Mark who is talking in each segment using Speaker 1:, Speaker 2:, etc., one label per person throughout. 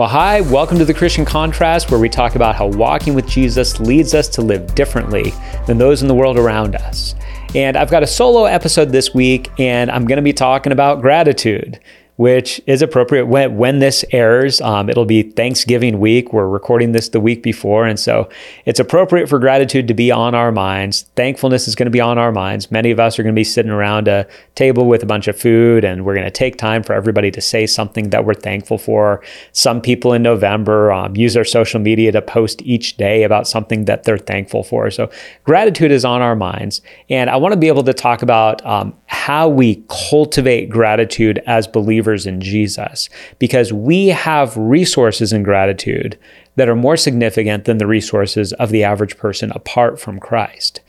Speaker 1: Well, hi, welcome to the Christian Contrast, where we talk about how walking with Jesus leads us to live differently than those in the world around us. And I've got a solo episode this week, and I'm going to be talking about gratitude which is appropriate when, when this airs. Um, it'll be Thanksgiving week. We're recording this the week before. And so it's appropriate for gratitude to be on our minds. Thankfulness is going to be on our minds. Many of us are going to be sitting around a table with a bunch of food, and we're going to take time for everybody to say something that we're thankful for. Some people in November um, use their social media to post each day about something that they're thankful for. So gratitude is on our minds. And I want to be able to talk about um, how we cultivate gratitude as believers in Jesus because we have resources in gratitude that are more significant than the resources of the average person apart from Christ.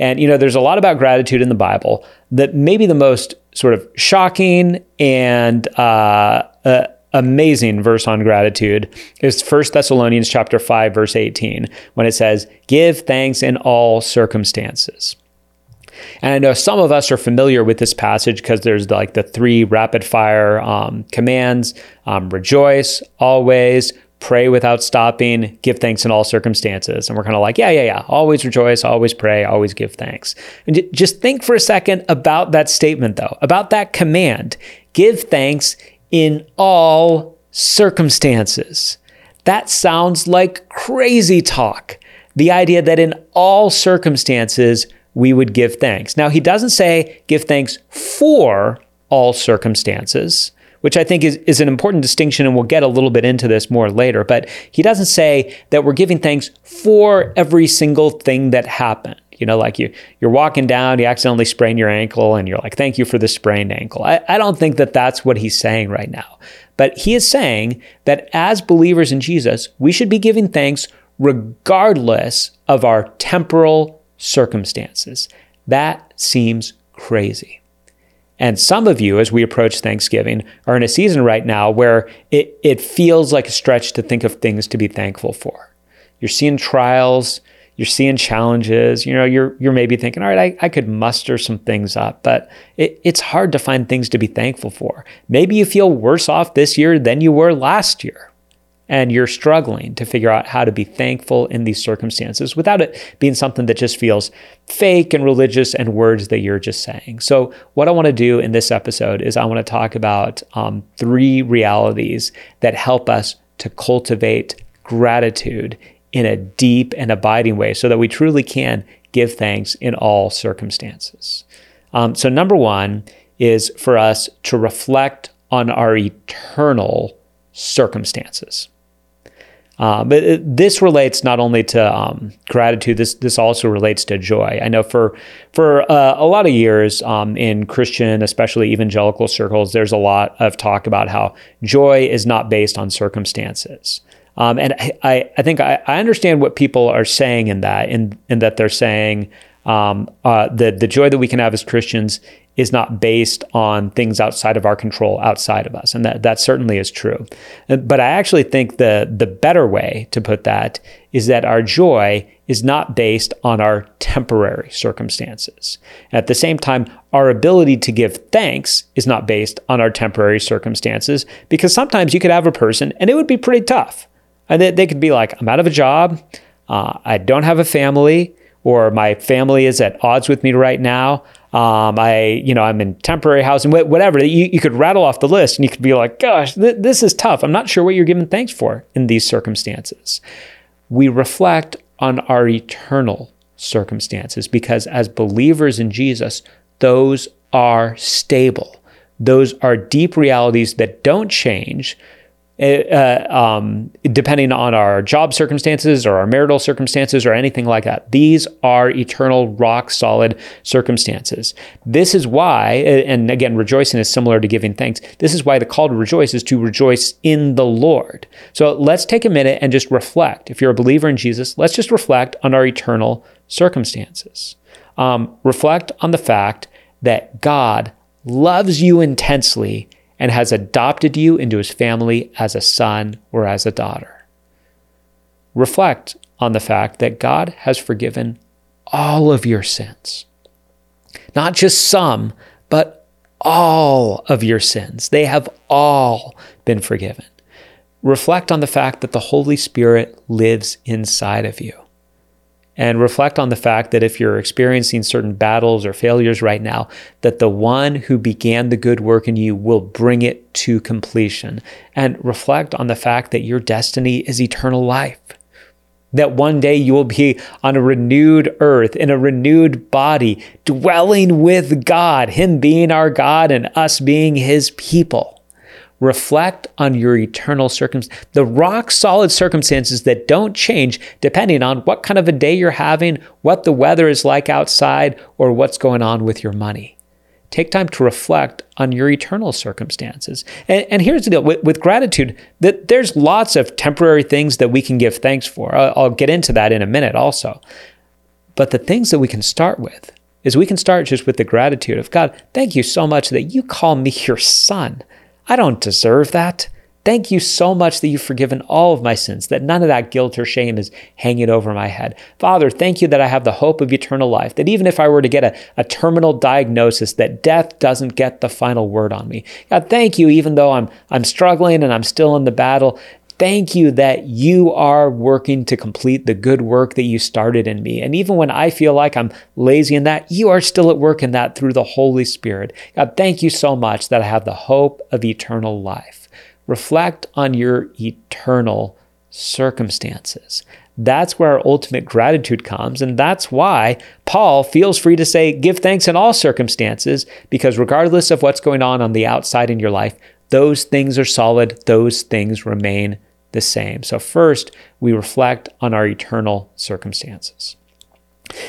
Speaker 1: And, you know, there's a lot about gratitude in the Bible that maybe the most sort of shocking and uh, uh, amazing verse on gratitude is 1 Thessalonians chapter 5 verse 18 when it says give thanks in all circumstances. And I know some of us are familiar with this passage because there's like the three rapid fire um, commands um, rejoice, always, pray without stopping, give thanks in all circumstances. And we're kind of like, yeah, yeah, yeah, always rejoice, always pray, always give thanks. And just think for a second about that statement, though, about that command give thanks in all circumstances. That sounds like crazy talk. The idea that in all circumstances, we would give thanks. Now, he doesn't say give thanks for all circumstances, which I think is, is an important distinction, and we'll get a little bit into this more later. But he doesn't say that we're giving thanks for every single thing that happened. You know, like you you're walking down, you accidentally sprain your ankle, and you're like, "Thank you for the sprained ankle." I, I don't think that that's what he's saying right now. But he is saying that as believers in Jesus, we should be giving thanks regardless of our temporal circumstances. That seems crazy. And some of you, as we approach Thanksgiving, are in a season right now where it, it feels like a stretch to think of things to be thankful for. You're seeing trials, you're seeing challenges, you know, you're you're maybe thinking, all right, I, I could muster some things up, but it, it's hard to find things to be thankful for. Maybe you feel worse off this year than you were last year and you're struggling to figure out how to be thankful in these circumstances without it being something that just feels fake and religious and words that you're just saying. So, what I want to do in this episode is I want to talk about um, three realities that help us to cultivate gratitude in a deep and abiding way so that we truly can give thanks in all circumstances. Um, so, number one is for us to reflect on our eternal circumstances. Uh, but it, this relates not only to um, gratitude. This this also relates to joy. I know for for uh, a lot of years um, in Christian, especially evangelical circles, there's a lot of talk about how joy is not based on circumstances. Um, and I, I think I, I understand what people are saying in that, in, in that they're saying um, uh, the the joy that we can have as Christians is not based on things outside of our control, outside of us, and that that certainly is true. Uh, but I actually think the the better way to put that is that our joy is not based on our temporary circumstances. At the same time, our ability to give thanks is not based on our temporary circumstances because sometimes you could have a person and it would be pretty tough. And they, they could be like, I'm out of a job, uh, I don't have a family, or my family is at odds with me right now. Um, I, you know, I'm in temporary housing, whatever. You, you could rattle off the list and you could be like, gosh, th- this is tough. I'm not sure what you're giving thanks for in these circumstances. We reflect on our eternal circumstances because as believers in Jesus, those are stable. Those are deep realities that don't change uh, um, depending on our job circumstances or our marital circumstances or anything like that. These are eternal, rock solid circumstances. This is why, and again, rejoicing is similar to giving thanks. This is why the call to rejoice is to rejoice in the Lord. So let's take a minute and just reflect. If you're a believer in Jesus, let's just reflect on our eternal circumstances. Um, reflect on the fact that God loves you intensely and has adopted you into his family as a son or as a daughter. Reflect on the fact that God has forgiven all of your sins. Not just some, but all of your sins. They have all been forgiven. reflect on the fact that the Holy Spirit lives inside of you. And reflect on the fact that if you're experiencing certain battles or failures right now, that the one who began the good work in you will bring it to completion. And reflect on the fact that your destiny is eternal life. That one day you will be on a renewed earth, in a renewed body, dwelling with God, Him being our God and us being His people reflect on your eternal circumstances, the rock solid circumstances that don't change depending on what kind of a day you're having, what the weather is like outside, or what's going on with your money. Take time to reflect on your eternal circumstances. And, and here's the deal with, with, gratitude, that there's lots of temporary things that we can give thanks for. I'll, I'll get into that in a minute also. But the things that we can start with is we can start just with the gratitude of God, thank you so much that you call me your son. I don't deserve that. Thank you so much that you've forgiven all of my sins, that none of that guilt or shame is hanging over my head. Father, thank you that I have the hope of eternal life, that even if I were to get a, a terminal diagnosis, that death doesn't get the final word on me. God, thank you, even though I'm, I'm struggling and I'm still in the battle, Thank you that you are working to complete the good work that you started in me. And even when I feel like I'm lazy in that, you are still at work in that through the Holy Spirit. God, thank you so much that I have the hope of eternal life. Reflect on your eternal circumstances. That's where our ultimate gratitude comes. And that's why Paul feels free to say, give thanks in all circumstances, because regardless of what's going on on the outside in your life, those things are solid, those things remain the same. So, first, we reflect on our eternal circumstances.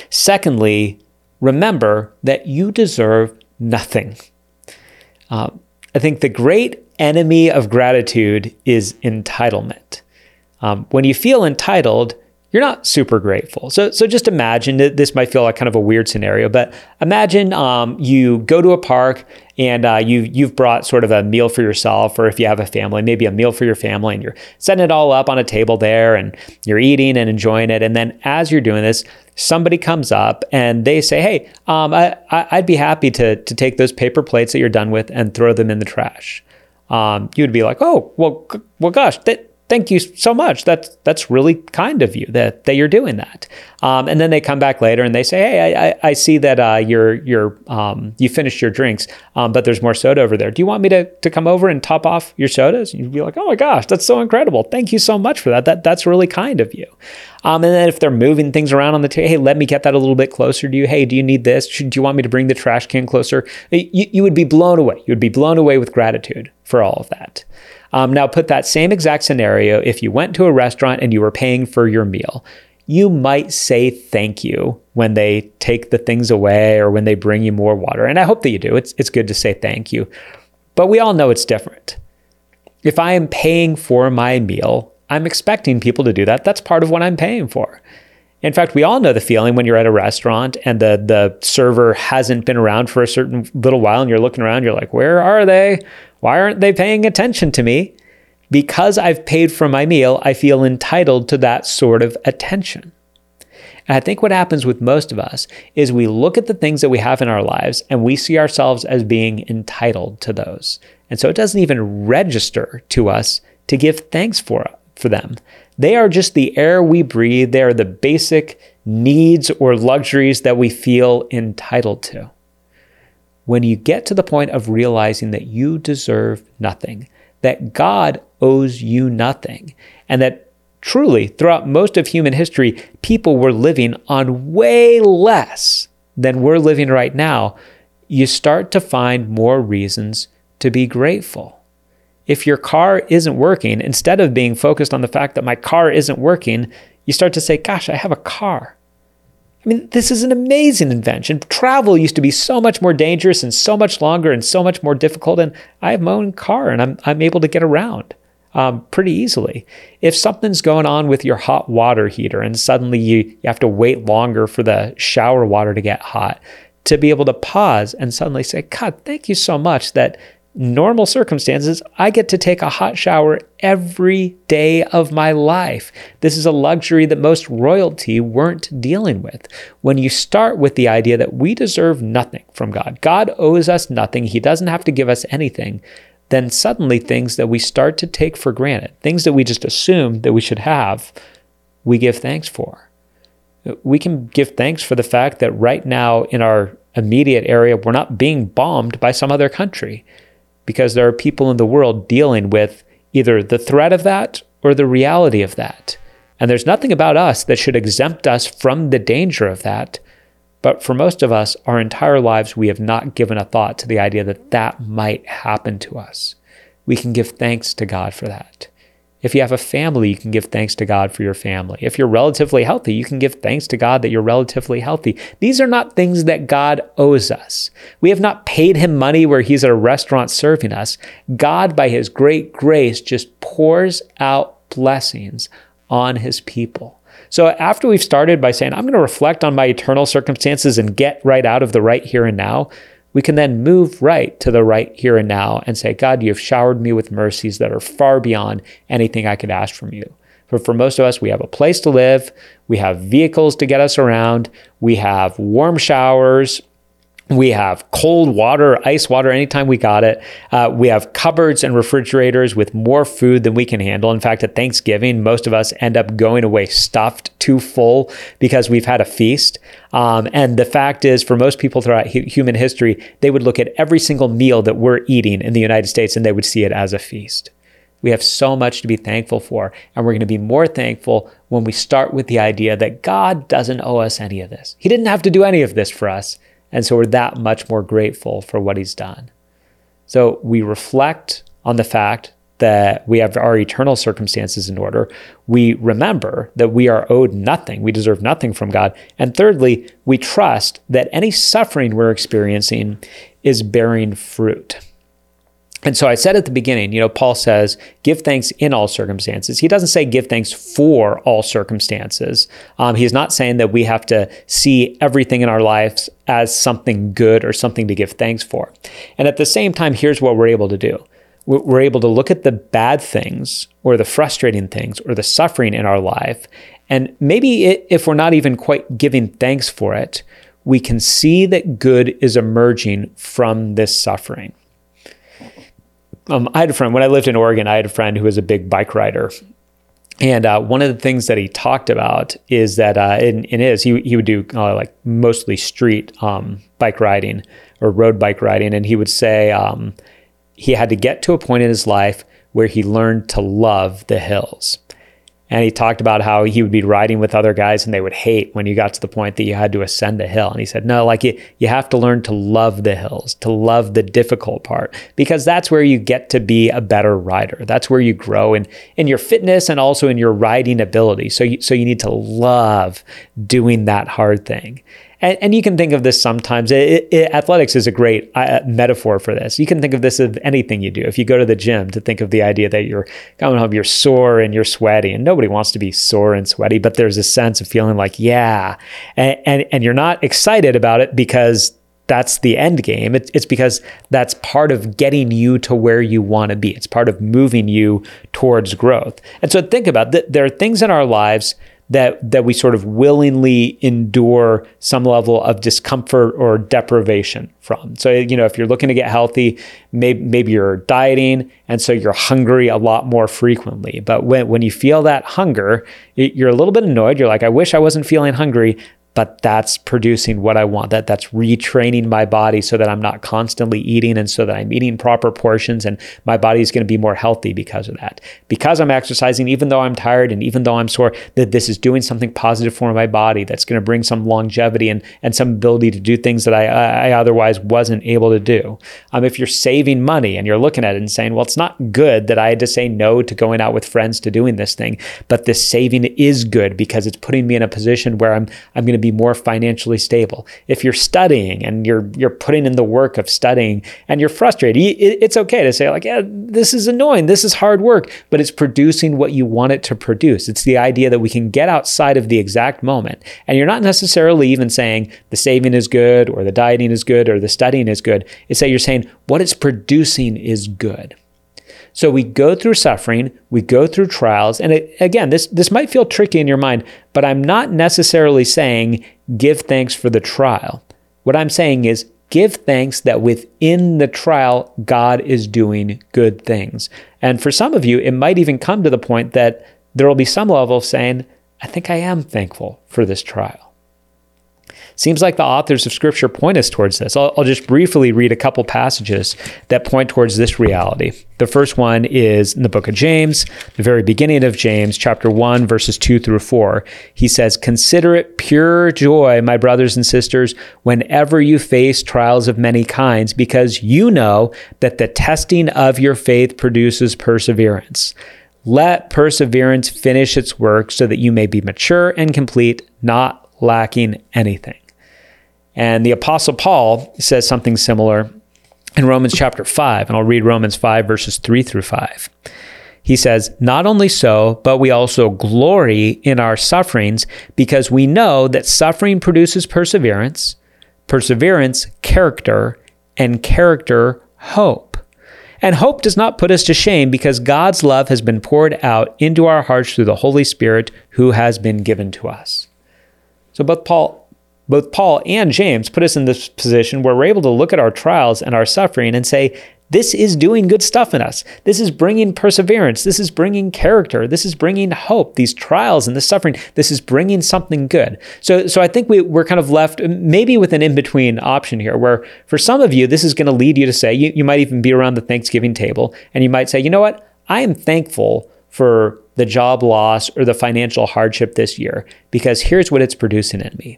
Speaker 1: Secondly, remember that you deserve nothing. Uh, I think the great enemy of gratitude is entitlement. Um, when you feel entitled, you're not super grateful. So, so just imagine that this might feel like kind of a weird scenario, but imagine um, you go to a park and uh, you you've brought sort of a meal for yourself, or if you have a family, maybe a meal for your family, and you're setting it all up on a table there, and you're eating and enjoying it. And then as you're doing this, somebody comes up and they say, "Hey, um, I, would be happy to to take those paper plates that you're done with and throw them in the trash." Um, you would be like, "Oh, well, well, gosh, that thank you so much. That's that's really kind of you that that you're doing that. Um, and then they come back later and they say, hey, I, I see that uh, you're you're um, you finished your drinks, um, but there's more soda over there. Do you want me to to come over and top off your sodas? And You'd be like, oh my gosh, that's so incredible. Thank you so much for that. That that's really kind of you. Um, and then if they're moving things around on the table, hey, let me get that a little bit closer to you. Hey, do you need this? do you want me to bring the trash can closer? You, you would be blown away. You would be blown away with gratitude for all of that. Um, now, put that same exact scenario if you went to a restaurant and you were paying for your meal. You might say thank you when they take the things away or when they bring you more water. And I hope that you do. It's, it's good to say thank you. But we all know it's different. If I am paying for my meal, I'm expecting people to do that. That's part of what I'm paying for. In fact, we all know the feeling when you're at a restaurant and the the server hasn't been around for a certain little while and you're looking around, you're like, "Where are they? Why aren't they paying attention to me?" Because I've paid for my meal, I feel entitled to that sort of attention. And I think what happens with most of us is we look at the things that we have in our lives and we see ourselves as being entitled to those. And so it doesn't even register to us to give thanks for, for them. They are just the air we breathe. They are the basic needs or luxuries that we feel entitled to. When you get to the point of realizing that you deserve nothing, that God owes you nothing, and that truly throughout most of human history, people were living on way less than we're living right now, you start to find more reasons to be grateful if your car isn't working, instead of being focused on the fact that my car isn't working, you start to say, Gosh, I have a car. I mean, this is an amazing invention. Travel used to be so much more dangerous and so much longer and so much more difficult. And I have my own car and I'm, I'm able to get around um, pretty easily. If something's going on with your hot water heater and suddenly you, you have to wait longer for the shower water to get hot, to be able to pause and suddenly say, God, thank you so much that normal circumstances, I get to take a hot shower every day of my life. This is a luxury that most royalty weren't dealing with. When you start with the idea that we deserve nothing from God, God owes us nothing, He doesn't have to give us anything, then suddenly things that we start to take for granted, things that we just assume that we should have, we give thanks for. We can give thanks for the fact that right now in our immediate area, we're not being bombed by some other country because there are people in the world dealing with either the threat of that or the reality of that. And there's nothing about us that should exempt us from the danger of that. But for most of us, our entire lives, we have not given a thought to the idea that that might happen to us. We can give thanks to God for that. If you have a family, you can give thanks to God for your family. If you're relatively healthy, you can give thanks to God that you're relatively healthy. These are not things that God owes us. We have not paid him money where he's at a restaurant serving us. God, by his great grace, just pours out blessings on his people. So after we've started by saying, I'm going to reflect on my eternal circumstances and get right out of the right here and now, we can then move right to the right here and now and say, God, you have showered me with mercies that are far beyond anything I could ask from you. But for most of us, we have a place to live, we have vehicles to get us around, we have warm showers, we have cold water, ice water anytime we got it. Uh, we have cupboards and refrigerators with more food than we can handle. In fact, at Thanksgiving, most of us end up going away stuffed, too full because we've had a feast. Um, and the fact is, for most people throughout hu- human history, they would look at every single meal that we're eating in the United States and they would see it as a feast. We have so much to be thankful for, and we're going to be more thankful when we start with the idea that God doesn't owe us any of this. He didn't have to do any of this for us. And so we're that much more grateful for what he's done. So we reflect on the fact that we have our eternal circumstances in order. We remember that we are owed nothing, we deserve nothing from God. And thirdly, we trust that any suffering we're experiencing is bearing fruit. And so I said at the beginning, you know, Paul says, give thanks in all circumstances. He doesn't say give thanks for all circumstances. Um, he's not saying that we have to see everything in our lives as something good or something to give thanks for. And at the same time, here's what we're able to do we're able to look at the bad things or the frustrating things or the suffering in our life. And maybe it, if we're not even quite giving thanks for it, we can see that good is emerging from this suffering. Um, I had a friend when I lived in Oregon. I had a friend who was a big bike rider, and uh, one of the things that he talked about is that uh, in, in his he he would do uh, like mostly street um, bike riding or road bike riding, and he would say um, he had to get to a point in his life where he learned to love the hills. And he talked about how he would be riding with other guys and they would hate when you got to the point that you had to ascend a hill. And he said, no, like you, you have to learn to love the hills, to love the difficult part, because that's where you get to be a better rider. That's where you grow in, in your fitness and also in your riding ability. So you, so you need to love doing that hard thing. And, and you can think of this sometimes. It, it, athletics is a great uh, metaphor for this. You can think of this of anything you do. If you go to the gym, to think of the idea that you're coming home, you're sore and you're sweaty, and nobody wants to be sore and sweaty, but there's a sense of feeling like, yeah, and, and, and you're not excited about it because that's the end game. It, it's because that's part of getting you to where you want to be. It's part of moving you towards growth. And so think about that. There are things in our lives that that we sort of willingly endure some level of discomfort or deprivation from. So you know, if you're looking to get healthy, maybe maybe you're dieting, and so you're hungry a lot more frequently. But when when you feel that hunger, you're a little bit annoyed. You're like, I wish I wasn't feeling hungry, but that's producing what I want. That that's retraining my body so that I'm not constantly eating and so that I'm eating proper portions and my body is going to be more healthy because of that. Because I'm exercising, even though I'm tired and even though I'm sore, that this is doing something positive for my body that's going to bring some longevity and, and some ability to do things that I, I otherwise wasn't able to do. Um, if you're saving money and you're looking at it and saying, well, it's not good that I had to say no to going out with friends to doing this thing, but this saving is good because it's putting me in a position where I'm I'm going to be more financially stable. If you're studying and you're you're putting in the work of studying and you're frustrated, it's okay to say like, yeah, this is annoying, this is hard work, but it's producing what you want it to produce. It's the idea that we can get outside of the exact moment, and you're not necessarily even saying the saving is good or the dieting is good or the studying is good. It's that you're saying what it's producing is good. So we go through suffering, we go through trials, and it, again, this this might feel tricky in your mind, but I'm not necessarily saying give thanks for the trial. What I'm saying is give thanks that within the trial, God is doing good things. And for some of you, it might even come to the point that there will be some level of saying, I think I am thankful for this trial. Seems like the authors of Scripture point us towards this. I'll, I'll, just briefly read a couple passages that point towards this reality. The first one is in the book of James, the very beginning of James, chapter 1, verses 2 through 4. He says, Consider it pure joy, my brothers and sisters, whenever you face trials of many kinds, because you know that the testing of your faith produces perseverance. Let perseverance finish its work so that you may be mature and complete, not lacking anything. And the Apostle Paul says something similar in Romans chapter 5, and I'll read Romans 5, verses 3 through 5. He says, Not only so, but we also glory in our sufferings because we know that suffering produces perseverance, perseverance, character, and character, hope. And hope does not put us to shame because God's love has been poured out into our hearts through the Holy Spirit who has been given to us. So both Paul both Paul and James put us in this position where we're able to look at our trials and our suffering and say, this is doing good stuff in us. This is bringing perseverance. This is bringing character. This is bringing hope. These trials and the suffering, this is bringing something good. So, so I think we, we're kind of left maybe with an in between option here, where for some of you, this is going to lead you to say, you, you might even be around the Thanksgiving table and you might say, you know what? I am thankful for the job loss or the financial hardship this year because here's what it's producing in me.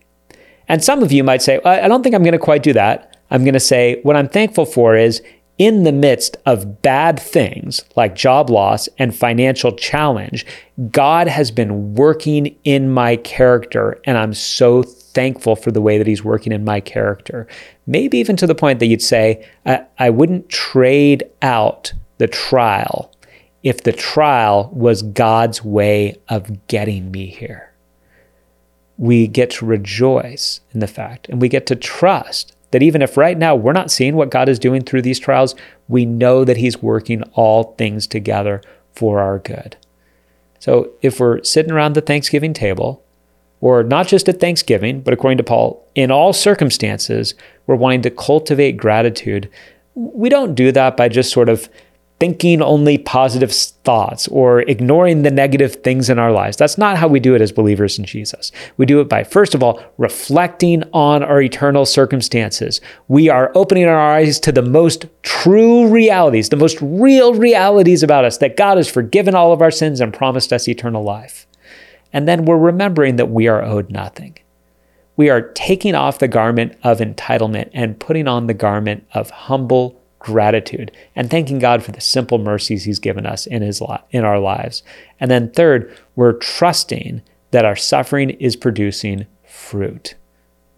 Speaker 1: And some of you might say, I don't think I'm going to quite do that. I'm going to say, what I'm thankful for is in the midst of bad things like job loss and financial challenge, God has been working in my character, and I'm so thankful for the way that He's working in my character. Maybe even to the point that you'd say, I, I wouldn't trade out the trial if the trial was God's way of getting me here we get to rejoice in the fact and we get to trust that even if right now we're not seeing what God is doing through these trials, we know that He's working all things together for our good. So if we're sitting around the Thanksgiving table, or not just at Thanksgiving, but according to Paul, in all circumstances, we're wanting to cultivate gratitude. We don't do that by just sort of thinking only positive thoughts or ignoring the negative things in our lives. That's not how we do it as believers in Jesus. We do it by, first of all, reflecting on our eternal circumstances. We are opening our eyes to the most true realities, the most real realities about us that God has forgiven all of our sins and promised us eternal life. And then we're remembering that we are owed nothing. We are taking off the garment of entitlement and putting on the garment of humble gratitude and thanking God for the simple mercies he's given us in his li- in our lives. And then third, we're trusting that our suffering is producing fruit.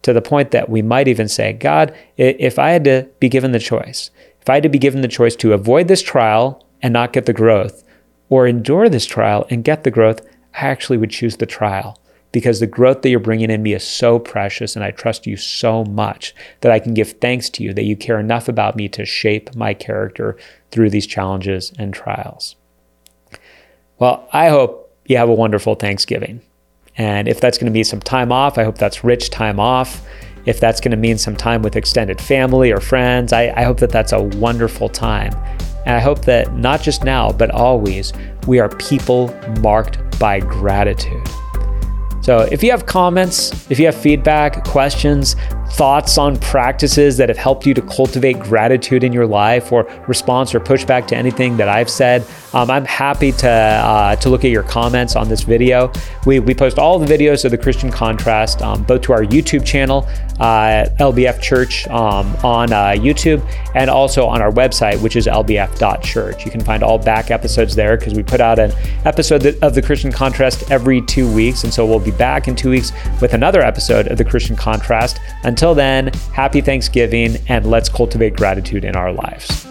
Speaker 1: To the point that we might even say, God, if I had to be given the choice, if I had to be given the choice to avoid this trial and not get the growth, or endure this trial and get the growth, I actually would choose the trial because the growth that you're bringing in me is so precious and I trust you so much that I can give thanks to you that you care enough about me to shape my character through these challenges and trials. Well, I hope you have a wonderful Thanksgiving. And if that's going to be some time off, I hope that's rich time off. If that's going to mean some time with extended family or friends, I, I hope that that's a wonderful time. And I hope that not just now, but always, we are people marked by gratitude. So if you have comments, if you have feedback, questions, thoughts on practices that have helped you to cultivate gratitude in your life or response or pushback to anything that I've said, um, I'm happy to, uh, to look at your comments on this video. We, we post all the videos of the Christian Contrast um, both to our YouTube channel, uh, LBF Church um, on uh, YouTube, and also on our website, which is lbf.church. You can find all back episodes there because we put out an episode of the Christian Contrast every two weeks. And so we'll be back in two weeks with another episode of the Christian Contrast. Until then, happy Thanksgiving and let's cultivate gratitude in our lives.